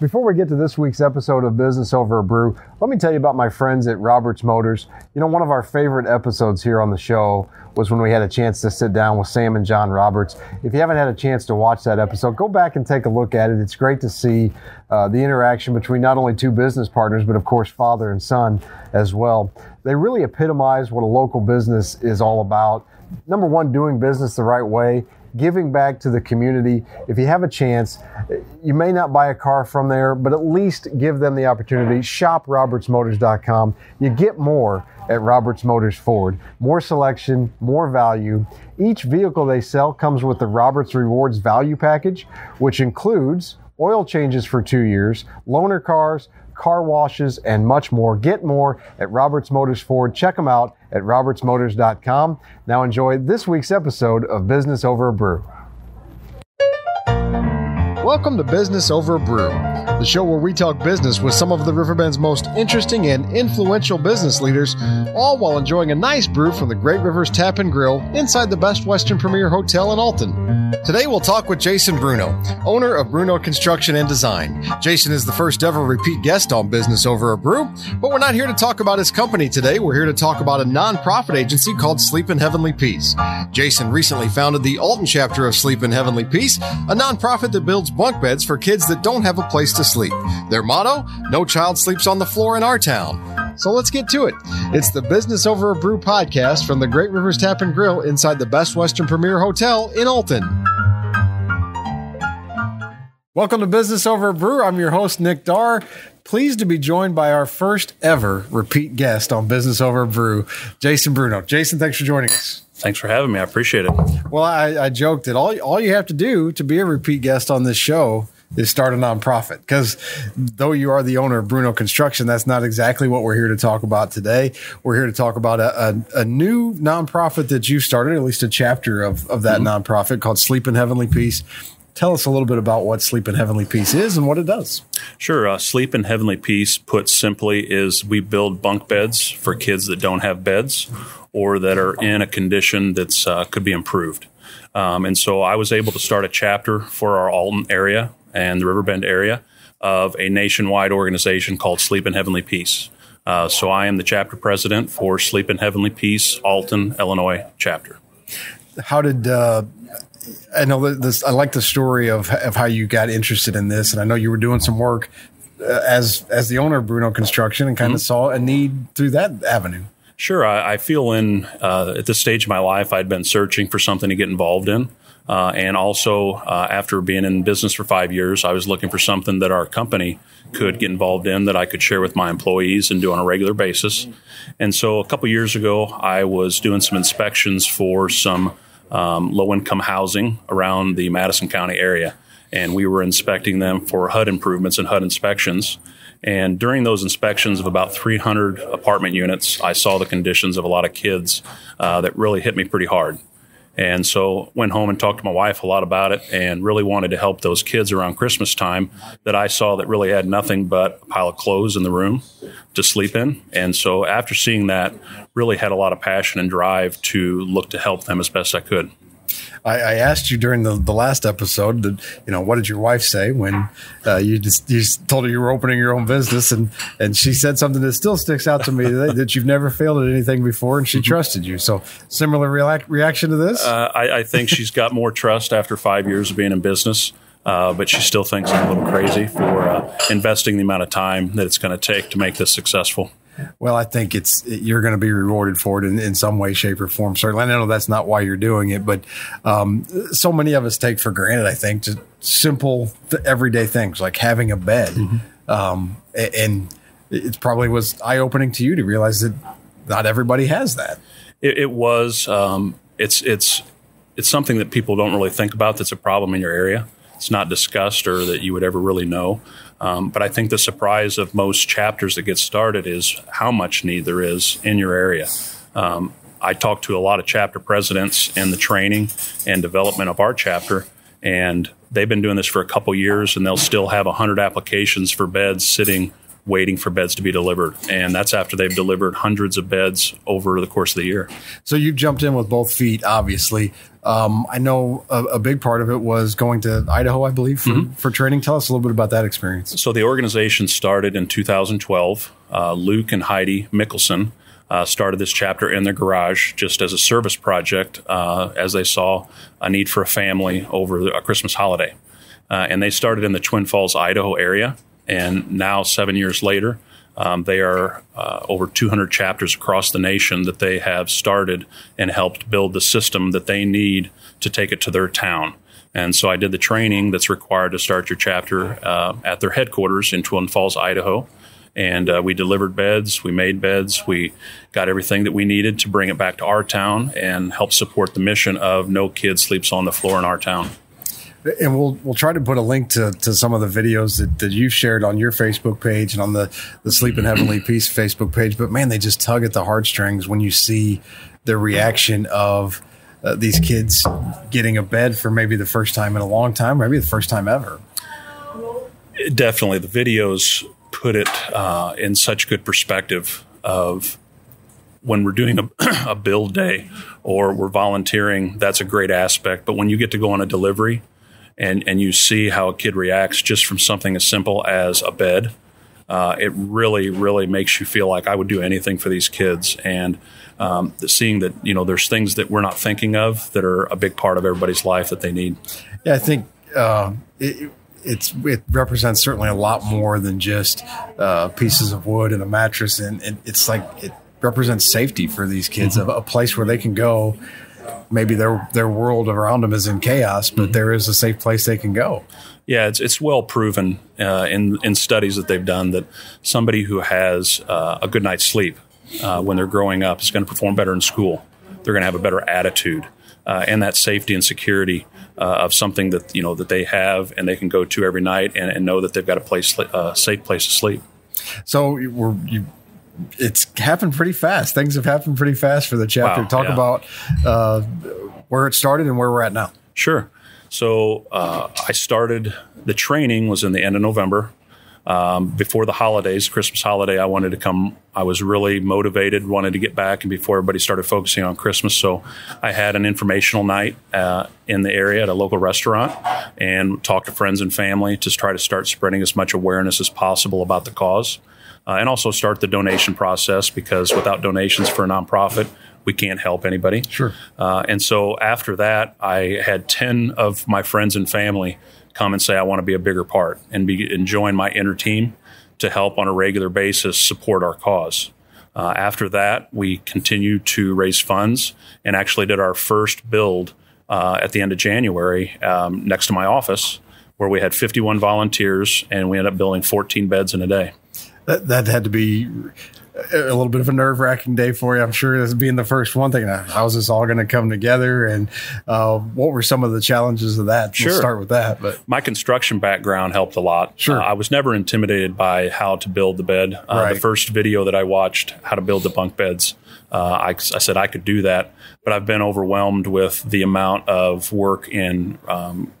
Before we get to this week's episode of Business Over a Brew, let me tell you about my friends at Roberts Motors. You know, one of our favorite episodes here on the show was when we had a chance to sit down with Sam and John Roberts. If you haven't had a chance to watch that episode, go back and take a look at it. It's great to see uh, the interaction between not only two business partners, but of course, father and son as well. They really epitomize what a local business is all about. Number one, doing business the right way giving back to the community. If you have a chance, you may not buy a car from there, but at least give them the opportunity. Shop robertsmotors.com. You get more at Roberts Motors Ford. More selection, more value. Each vehicle they sell comes with the Roberts Rewards Value Package, which includes oil changes for two years, loaner cars, car washes, and much more. Get more at Roberts Motors Ford. Check them out at robertsmotors.com. Now enjoy this week's episode of Business Over a Brew. Welcome to Business Over a Brew, the show where we talk business with some of the Riverbend's most interesting and influential business leaders, all while enjoying a nice brew from the Great Rivers Tap and Grill inside the Best Western Premier Hotel in Alton. Today we'll talk with Jason Brunaugh, owner of Brunaugh Construction and Design. Jason is the first ever repeat guest on Business Over a Brew, but we're not here to talk about his company today. We're here to talk about a nonprofit agency called Sleep in Heavenly Peace. Jason recently founded the Alton chapter of Sleep in Heavenly Peace, a nonprofit that builds bunk beds for kids that don't have a place to sleep. Their motto No child sleeps on the floor in our town. So let's get to it. It's the Business Over a Brew podcast from the Great Rivers Tap and Grill inside the Best Western Premier Hotel in Alton. Welcome to Business Over a Brew. I'm your host, Nick Darr. Pleased to be joined by our first ever repeat guest on Business Over a Brew, Jason Brunaugh. Jason, thanks for joining us. Thanks for having me. I appreciate it. Well, I, I joked that all all you have to do to be a repeat guest on this show is start a nonprofit. Because though you are the owner of Brunaugh Construction, that's not exactly what we're here to talk about today. We're here to talk about a, a, a new nonprofit that you started, at least a chapter of, of that mm-hmm. nonprofit called Sleep in Heavenly Peace. Tell us a little bit about what Sleep in Heavenly Peace is and what it does. Sure. Uh, Sleep in Heavenly Peace, put simply, is we build bunk beds for kids that don't have beds or that are in a condition that uh, could be improved. Um, and so I was able to start a chapter for our Alton area and the Riverbend area of a nationwide organization called Sleep in Heavenly Peace. Uh, so I am the chapter president for Sleep in Heavenly Peace, Alton, Illinois chapter. How did uh, I know this? I like the story of of how you got interested in this, and I know you were doing some work uh, as as the owner of Brunaugh Construction and kind mm-hmm. of saw a need through that avenue. Sure, I, I feel in uh, at this stage of my life, I'd been searching for something to get involved in, uh, and also uh, after being in business for five years, I was looking for something that our company could get involved in that I could share with my employees and do on a regular basis. And so, a couple years ago, I was doing some inspections for some um, low income housing around the Madison County area, and we were inspecting them for HUD improvements and HUD inspections. And during those inspections of about 300 apartment units, I saw the conditions of a lot of kids uh, that really hit me pretty hard. And so went home and talked to my wife a lot about it and really wanted to help those kids around Christmas time that I saw that really had nothing but a pile of clothes in the room to sleep in. And so after seeing that, really had a lot of passion and drive to look to help them as best I could. I, I, asked you during the, the last episode, that, you know, what did your wife say when uh, you just you just told her you were opening your own business, and and she said something that still sticks out to me that, that you've never failed at anything before, and she mm-hmm. trusted you. So similar reaction to this? Uh, I, I think she's got more trust after five years of being in business. Uh, but she still thinks I'm a little crazy for uh, investing the amount of time that it's going to take to make this successful. Well, I think it's you're going to be rewarded for it in, in some way, shape, or form. Certainly, I know that's not why you're doing it, but um, so many of us take for granted. I think just simple, everyday things like having a bed, mm-hmm. um, and it probably was eye opening to you to realize that not everybody has that. It, it was. Um, it's it's it's something that people don't really think about. That's a problem in your area. It's not discussed or that you would ever really know. Um, but I think the surprise of most chapters that get started is how much need there is in your area. Um, I talk to a lot of chapter presidents in the training and development of our chapter, and they've been doing this for a couple years, and they'll still have 100 applications for beds sitting waiting for beds to be delivered. And that's after they've delivered hundreds of beds over the course of the year. So you've jumped in with both feet, obviously. Um, I know a, a, big part of it was going to Idaho, I believe, for, mm-hmm. for training. Tell us a little bit about that experience. So the organization started in 2012. Uh, Luke and Heidi Mickelson uh, started this chapter in their garage just as a service project uh, as they saw a need for a family over a Christmas holiday. Uh, and they started in the Twin Falls, Idaho area. And now, seven years later, um, they are uh, over 200 chapters across the nation that they have started and helped build the system that they need to take it to their town. And so I did the training that's required to start your chapter uh, at their headquarters in Twin Falls, Idaho. And uh, we delivered beds, we made beds, we got everything that we needed to bring it back to our town and help support the mission of No Kid Sleeps on the Floor in our town and we'll we'll try to put a link to, to some of the videos that, that you've shared on your Facebook page and on the the Sleep in Heavenly Peace Facebook page. But man, they just tug at the heartstrings when you see the reaction of uh, these kids getting a bed for maybe the first time in a long time, maybe the first time ever. Definitely, the videos put it uh, in such good perspective of when we're doing a, a build day or we're volunteering. That's a great aspect, but when you get to go on a delivery and and you see how a kid reacts just from something as simple as a bed. Uh, it really, really makes you feel like I would do anything for these kids, and um, seeing that you know there's things that we're not thinking of that are a big part of everybody's life that they need. Yeah, I think uh, it, it's it represents certainly a lot more than just uh, pieces of wood and a mattress, and, and, it's like it represents safety for these kids, mm-hmm. a, a place where they can go maybe their their world around them is in chaos, but mm-hmm. there is a safe place they can go. Yeah, it's it's well proven uh, in in studies that they've done that somebody who has uh, a good night's sleep uh, when they're growing up is going to perform better in school. They're going to have a better attitude, uh, and that safety and security uh, of something that you know that they have and they can go to every night and, and know that they've got a place uh, safe place to sleep. So we're you it's happened pretty fast. Things have happened pretty fast for the chapter. Wow, Talk yeah. about uh, where it started and where we're at now. Sure. So uh, I started the training was in the end of November. Um, before the holidays, Christmas holiday, I wanted to come. I was really motivated, wanted to get back, and before everybody started focusing on Christmas, so I had an informational night uh, in the area at a local restaurant, and talked to friends and family to try to start spreading as much awareness as possible about the cause uh, and also start the donation process because without donations for a nonprofit, we can't help anybody. Sure. Uh, and so after that, I had 10 of my friends and family come and say, I want to be a bigger part and, be, and join my inner team to help on a regular basis support our cause. Uh, after that, we continued to raise funds and actually did our first build uh, at the end of January um, next to my office, where we had 51 volunteers and we ended up building 14 beds in a day that that had to be a little bit of a nerve wracking day for you. I'm sure as being the first one, thing. how's this all going to come together? And uh, what were some of the challenges of that? Sure. We'll start with that. But my construction background helped a lot. Sure. Uh, I was never intimidated by how to build the bed. Uh, right. The first video that I watched, how to build the bunk beds, uh, I, I, said I could do that, but I've been overwhelmed with the amount of work in um,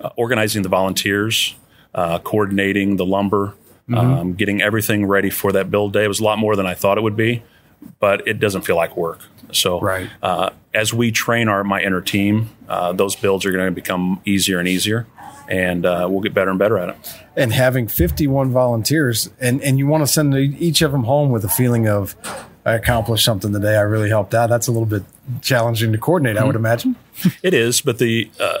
uh, organizing the volunteers, uh, coordinating the lumber mm-hmm. um, getting everything ready for that build day. It was a lot more than I thought it would be, but it doesn't feel like work. So right. uh, as we train our my inner team, uh, those builds are going to become easier and easier, and uh, we'll get better and better at it. And having 51 volunteers, and and you want to send each of them home with a feeling of I accomplished something today. I really helped out. That's a little bit challenging to coordinate, mm-hmm. I would imagine. it is, but the uh,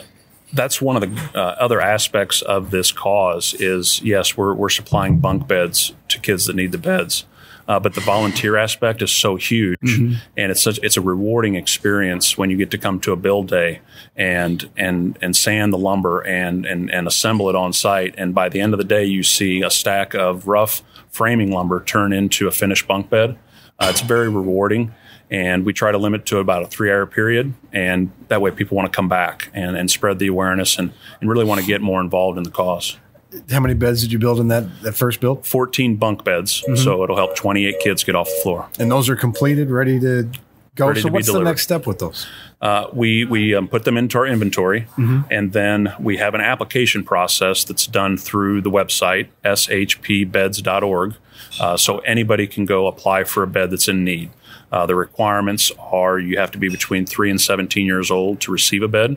that's one of the uh, other aspects of this cause is yes, we're, we're supplying bunk beds to kids that need the beds. Uh, but the volunteer aspect is so huge, mm-hmm. and it's such it's a rewarding experience when you get to come to a build day and and and sand the lumber and and and assemble it on site, and by the end of the day, you see a stack of rough framing lumber turn into a finished bunk bed. Uh, it's very rewarding and we try to limit to about a three hour period and that way people want to come back and, and spread the awareness and, and really want to get more involved in the cause how many beds did you build in that, that first build 14 bunk beds mm-hmm. so it'll help 28 kids get off the floor and those are completed ready to go. ready So to what's the next step with those? Uh, we we um, put them into our inventory, and then we have an application process that's done through the website shpbeds.org. Uh, so anybody can go apply for a bed that's in need. Uh, the requirements are you have to be between three and 17 years old to receive a bed.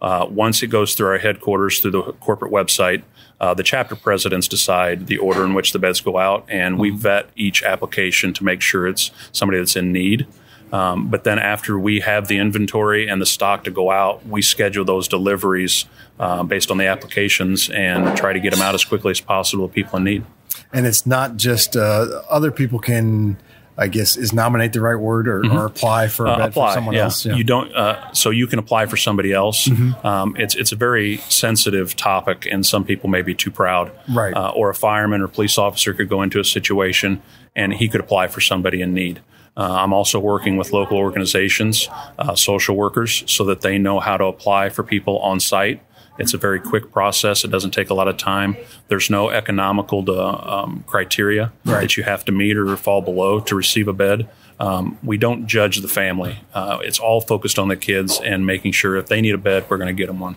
Uh, once it goes through our headquarters through the corporate website, uh, the chapter presidents decide the order in which the beds go out, and we vet each application to make sure it's somebody that's in need. Um, but then after we have the inventory and the stock to go out, we schedule those deliveries uh, based on the applications and try to get them out as quickly as possible to people in need. And it's not just uh, other people can, I guess, is nominate the right word or, or apply for a Uh, apply, for someone yeah. else. You don't, uh, so you can apply for somebody else. Um, it's it's a very sensitive topic, and some people may be too proud. Right. Uh, or a fireman or police officer could go into a situation, and he could apply for somebody in need. Uh, I'm also working with local organizations, uh, social workers, so that they know how to apply for people on site. It's a very quick process. It doesn't take a lot of time. There's no economical to, um, criteria Right. that you have to meet or fall below to receive a bed. Um, we don't judge the family. Uh, it's all focused on the kids and making sure if they need a bed, we're going to get them one.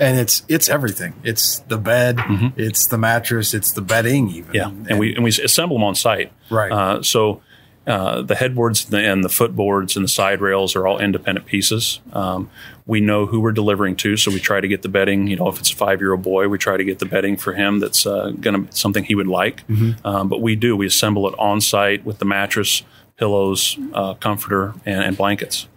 and it's it's everything. It's the bed, it's the mattress, it's the bedding, even. Mm-hmm. Yeah, and, we and we assemble them on site. Right. Uh, so uh, the headboards and the, and the footboards and the side rails are all independent pieces. Um, we know who we're delivering to, so we try to get the bedding. You know, if it's a five year old boy, we try to get the bedding for him that's uh, going to something he would like. Um, but we do we assemble it on site with the mattress, pillows, uh, comforter, and, and blankets.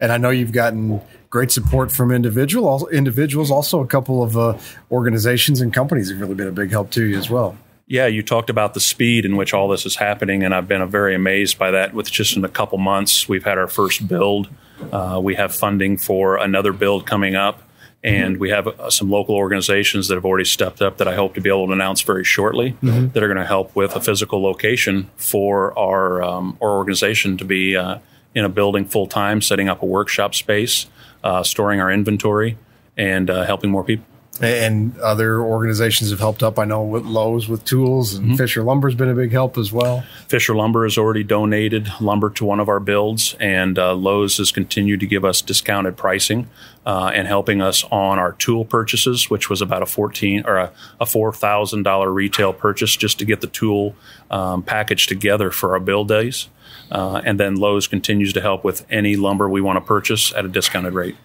And I know you've gotten great support from individual individuals. Also, a couple of uh, organizations and companies have really been a big help to you as well. Yeah, you talked about the speed in which all this is happening, and I've been very amazed by that. With just in a couple months, we've had our first build. Uh, we have funding for another build coming up, and we have uh, some local organizations that have already stepped up that I hope to be able to announce very shortly that are going to help with a physical location for our um, our organization to be uh, in a building full time, setting up a workshop space, uh, storing our inventory, and uh, helping more people. And other organizations have helped up. I know with Lowe's with tools and Fisher Lumber's been a big help as well. Fisher Lumber has already donated lumber to one of our builds, and uh, Lowe's has continued to give us discounted pricing uh, and helping us on our tool purchases, which was about a fourteen or a, a four thousand dollar retail purchase just to get the tool um, packaged together for our build days. Uh, and then Lowe's continues to help with any lumber we want to purchase at a discounted rate.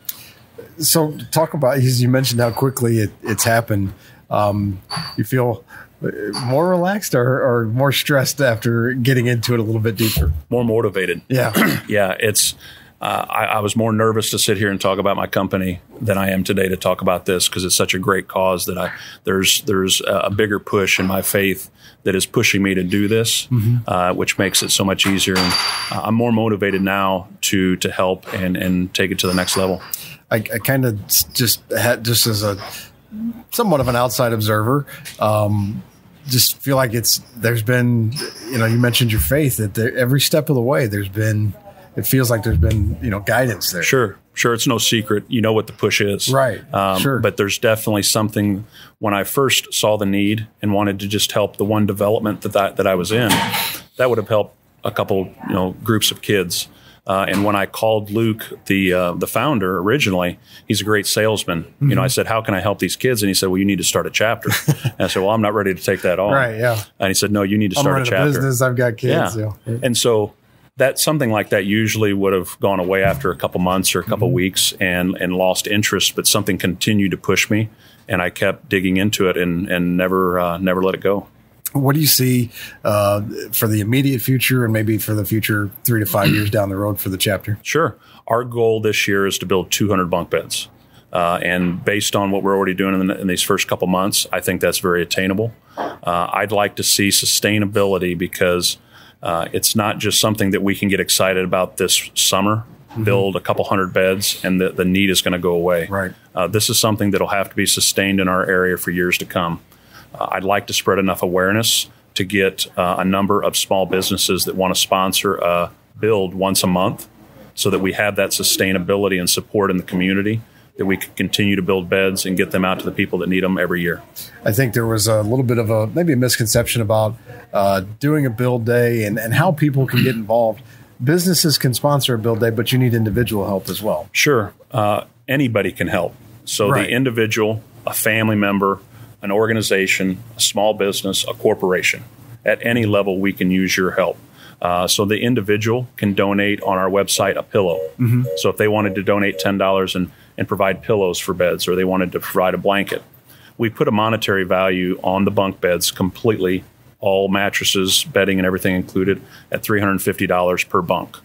So, talk about as you mentioned how quickly it, it's happened. Um, you feel uh, more relaxed or, or more stressed after getting into it a little bit deeper? More motivated. Yeah. yeah, it's. Uh, I, I was more nervous to sit here and talk about my company than I am today to talk about this because it's such a great cause that I there's there's a, bigger push in my faith that is pushing me to do this, uh, which makes it so much easier. And uh, I'm more motivated now to to help and and take it to the next level. I, I kind of just had just as a somewhat of an outside observer, um, just feel like it's there's been you know you mentioned your faith that there, every step of the way there's been it feels like there's been you know guidance there. Sure, sure. It's no secret. You know what the push is. Right, sure. But there's definitely something when I first saw the need and wanted to just help the one development that that, that I was in, that would have helped a couple, you know, groups of kids. Uh, and when I called Luke, the uh, the founder originally, he's a great salesman. You know, I said, "How can I help these kids?" And he said, "Well, you need to start a chapter." and I said, "Well, I'm not ready to take that on." Right, yeah. And he said, "No, you need to I'm start a chapter." business. I've got kids. Yeah. Yeah. And so that something like that usually would have gone away after a couple months or a couple weeks and and lost interest, but something continued to push me, and I kept digging into it and and never uh, never let it go. What do you see uh, for the immediate future and maybe for the future three to five years down the road for the chapter? Sure. Our goal this year is to build 200 bunk beds. Uh, and based on what we're already doing in, in these first couple months, I think that's very attainable. Uh, I'd like to see sustainability because uh, it's not just something that we can get excited about this summer, build a couple hundred beds, and the, the need is going to go away. Right. Uh, this is something that'll have to be sustained in our area for years to come. Uh, I'd like to spread enough awareness to get uh, a number of small businesses that want to sponsor a build once a month so that we have that sustainability and support in the community that we can continue to build beds and get them out to the people that need them every year. I think there was a little bit of a maybe a misconception about uh, doing a build day and, and how people can get involved. businesses can sponsor a build day, but you need individual help as well. Sure. Uh, anybody can help. So Right. the individual, a family member, an organization, a small business, a corporation, at any level, we can use your help. Uh, so the individual can donate on our website a pillow. So if they wanted to donate ten dollars and and provide pillows for beds, or they wanted to provide a blanket, we put a monetary value on the bunk beds completely, all mattresses, bedding, and everything included, at three hundred and fifty dollars per bunk.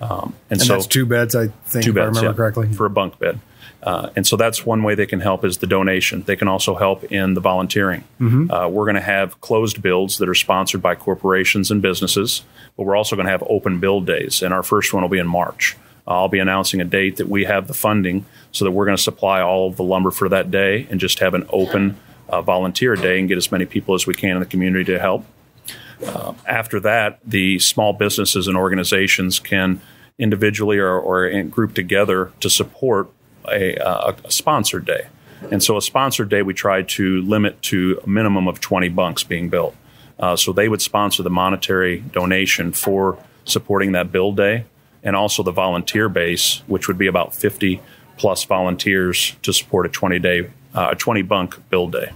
Um, And so that's two beds, I think, two if I beds remember yeah, correctly. for a bunk bed. Uh, and so that's one way they can help is the donation. They can also help in the volunteering. Mm-hmm. Uh, we're going to have closed builds that are sponsored by corporations and businesses, but we're also going to have open build days, and our first one will be in March. I'll be announcing a date that we have the funding so that we're going to supply all of the lumber for that day and just have an open uh, volunteer day and get as many people as we can in the community to help after that, the small businesses and organizations can individually or, or in group together to support a, uh, a sponsored day. And so, a sponsored day, we try to limit to a minimum of 20 bunks being built. Uh, so, they would sponsor the monetary donation for supporting that build day and also the volunteer base, which would be about 50 plus volunteers to support a 20 day, uh, a 20 bunk build day.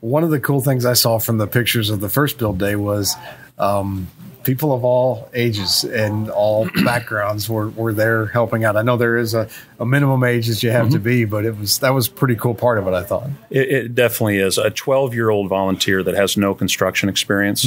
One of the cool things I saw from the pictures of the first build day was um, people of all ages and all backgrounds were, were there helping out. I know there is a, a minimum age that you have to be, but it was that was a pretty cool part of it. I thought. It, it definitely is. A 12 year old volunteer that has no construction experience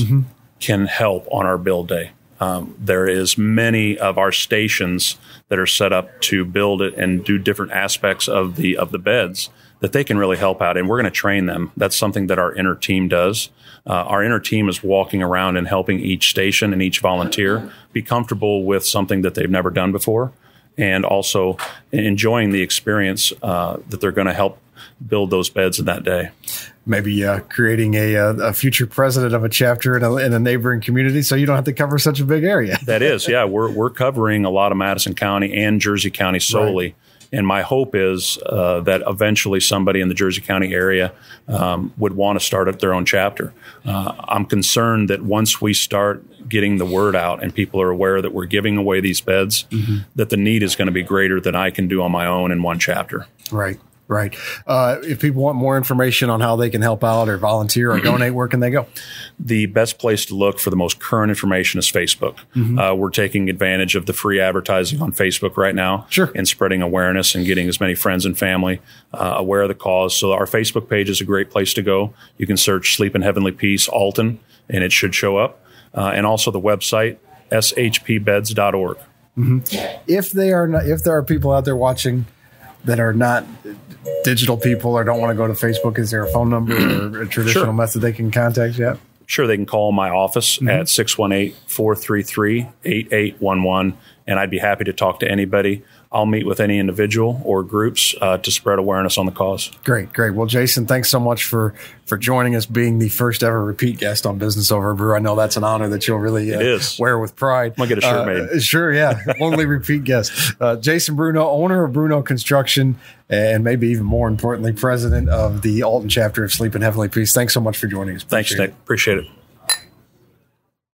can help on our build day. Um, there is many of our stations that are set up to build it and do different aspects of the of the beds that they can really help out, and we're going to train them. That's something that our inner team does. Uh, our inner team is walking around and helping each station and each volunteer be comfortable with something that they've never done before, and also enjoying the experience uh, that they're going to help build those beds in that day. Maybe uh, creating a, uh, a future president of a chapter in a, in a neighboring community, so you don't have to cover such a big area. That is, yeah. We're we're covering a lot of Madison County and Jersey County solely. And my hope is uh, that eventually somebody in the Jersey County area um, would want to start up their own chapter. Uh, I'm concerned that once we start getting the word out and people are aware that we're giving away these beds, that the need is going to be greater than I can do on my own in one chapter. Right, right. Uh, if people want more information on how they can help out or volunteer or donate, where can they go? the best place to look for the most current information is Facebook. Uh, we're taking advantage of the free advertising on Facebook right now Sure. and spreading awareness and getting as many friends and family uh, aware of the cause. So our Facebook page is a great place to go. You can search Sleep in Heavenly Peace Alton and it should show up. Uh, and also the website, shpbeds.org. if they are not, if there are people out there watching that are not digital people or don't want to go to Facebook, is there a phone number or a traditional Sure. method they can contact you at? Sure, they can call my office Mm-hmm. at 618 433 8811, and I'd be happy to talk to anybody. I'll meet with any individual or groups uh, to spread awareness on the cause. Great, great. Well, Jason, thanks so much for for joining us, being the first ever repeat guest on Business Over Brew. I know that's an honor that you'll really uh, is. wear with pride. I'm gonna get a shirt Uh, made. Sure, yeah. Only repeat guest. Uh, Jason Brunaugh, owner of Brunaugh Construction, and maybe even more importantly, president of the Alton chapter of Sleep in Heavenly Peace. Thanks so much for joining us. Thanks, Appreciate Nick. Appreciate it.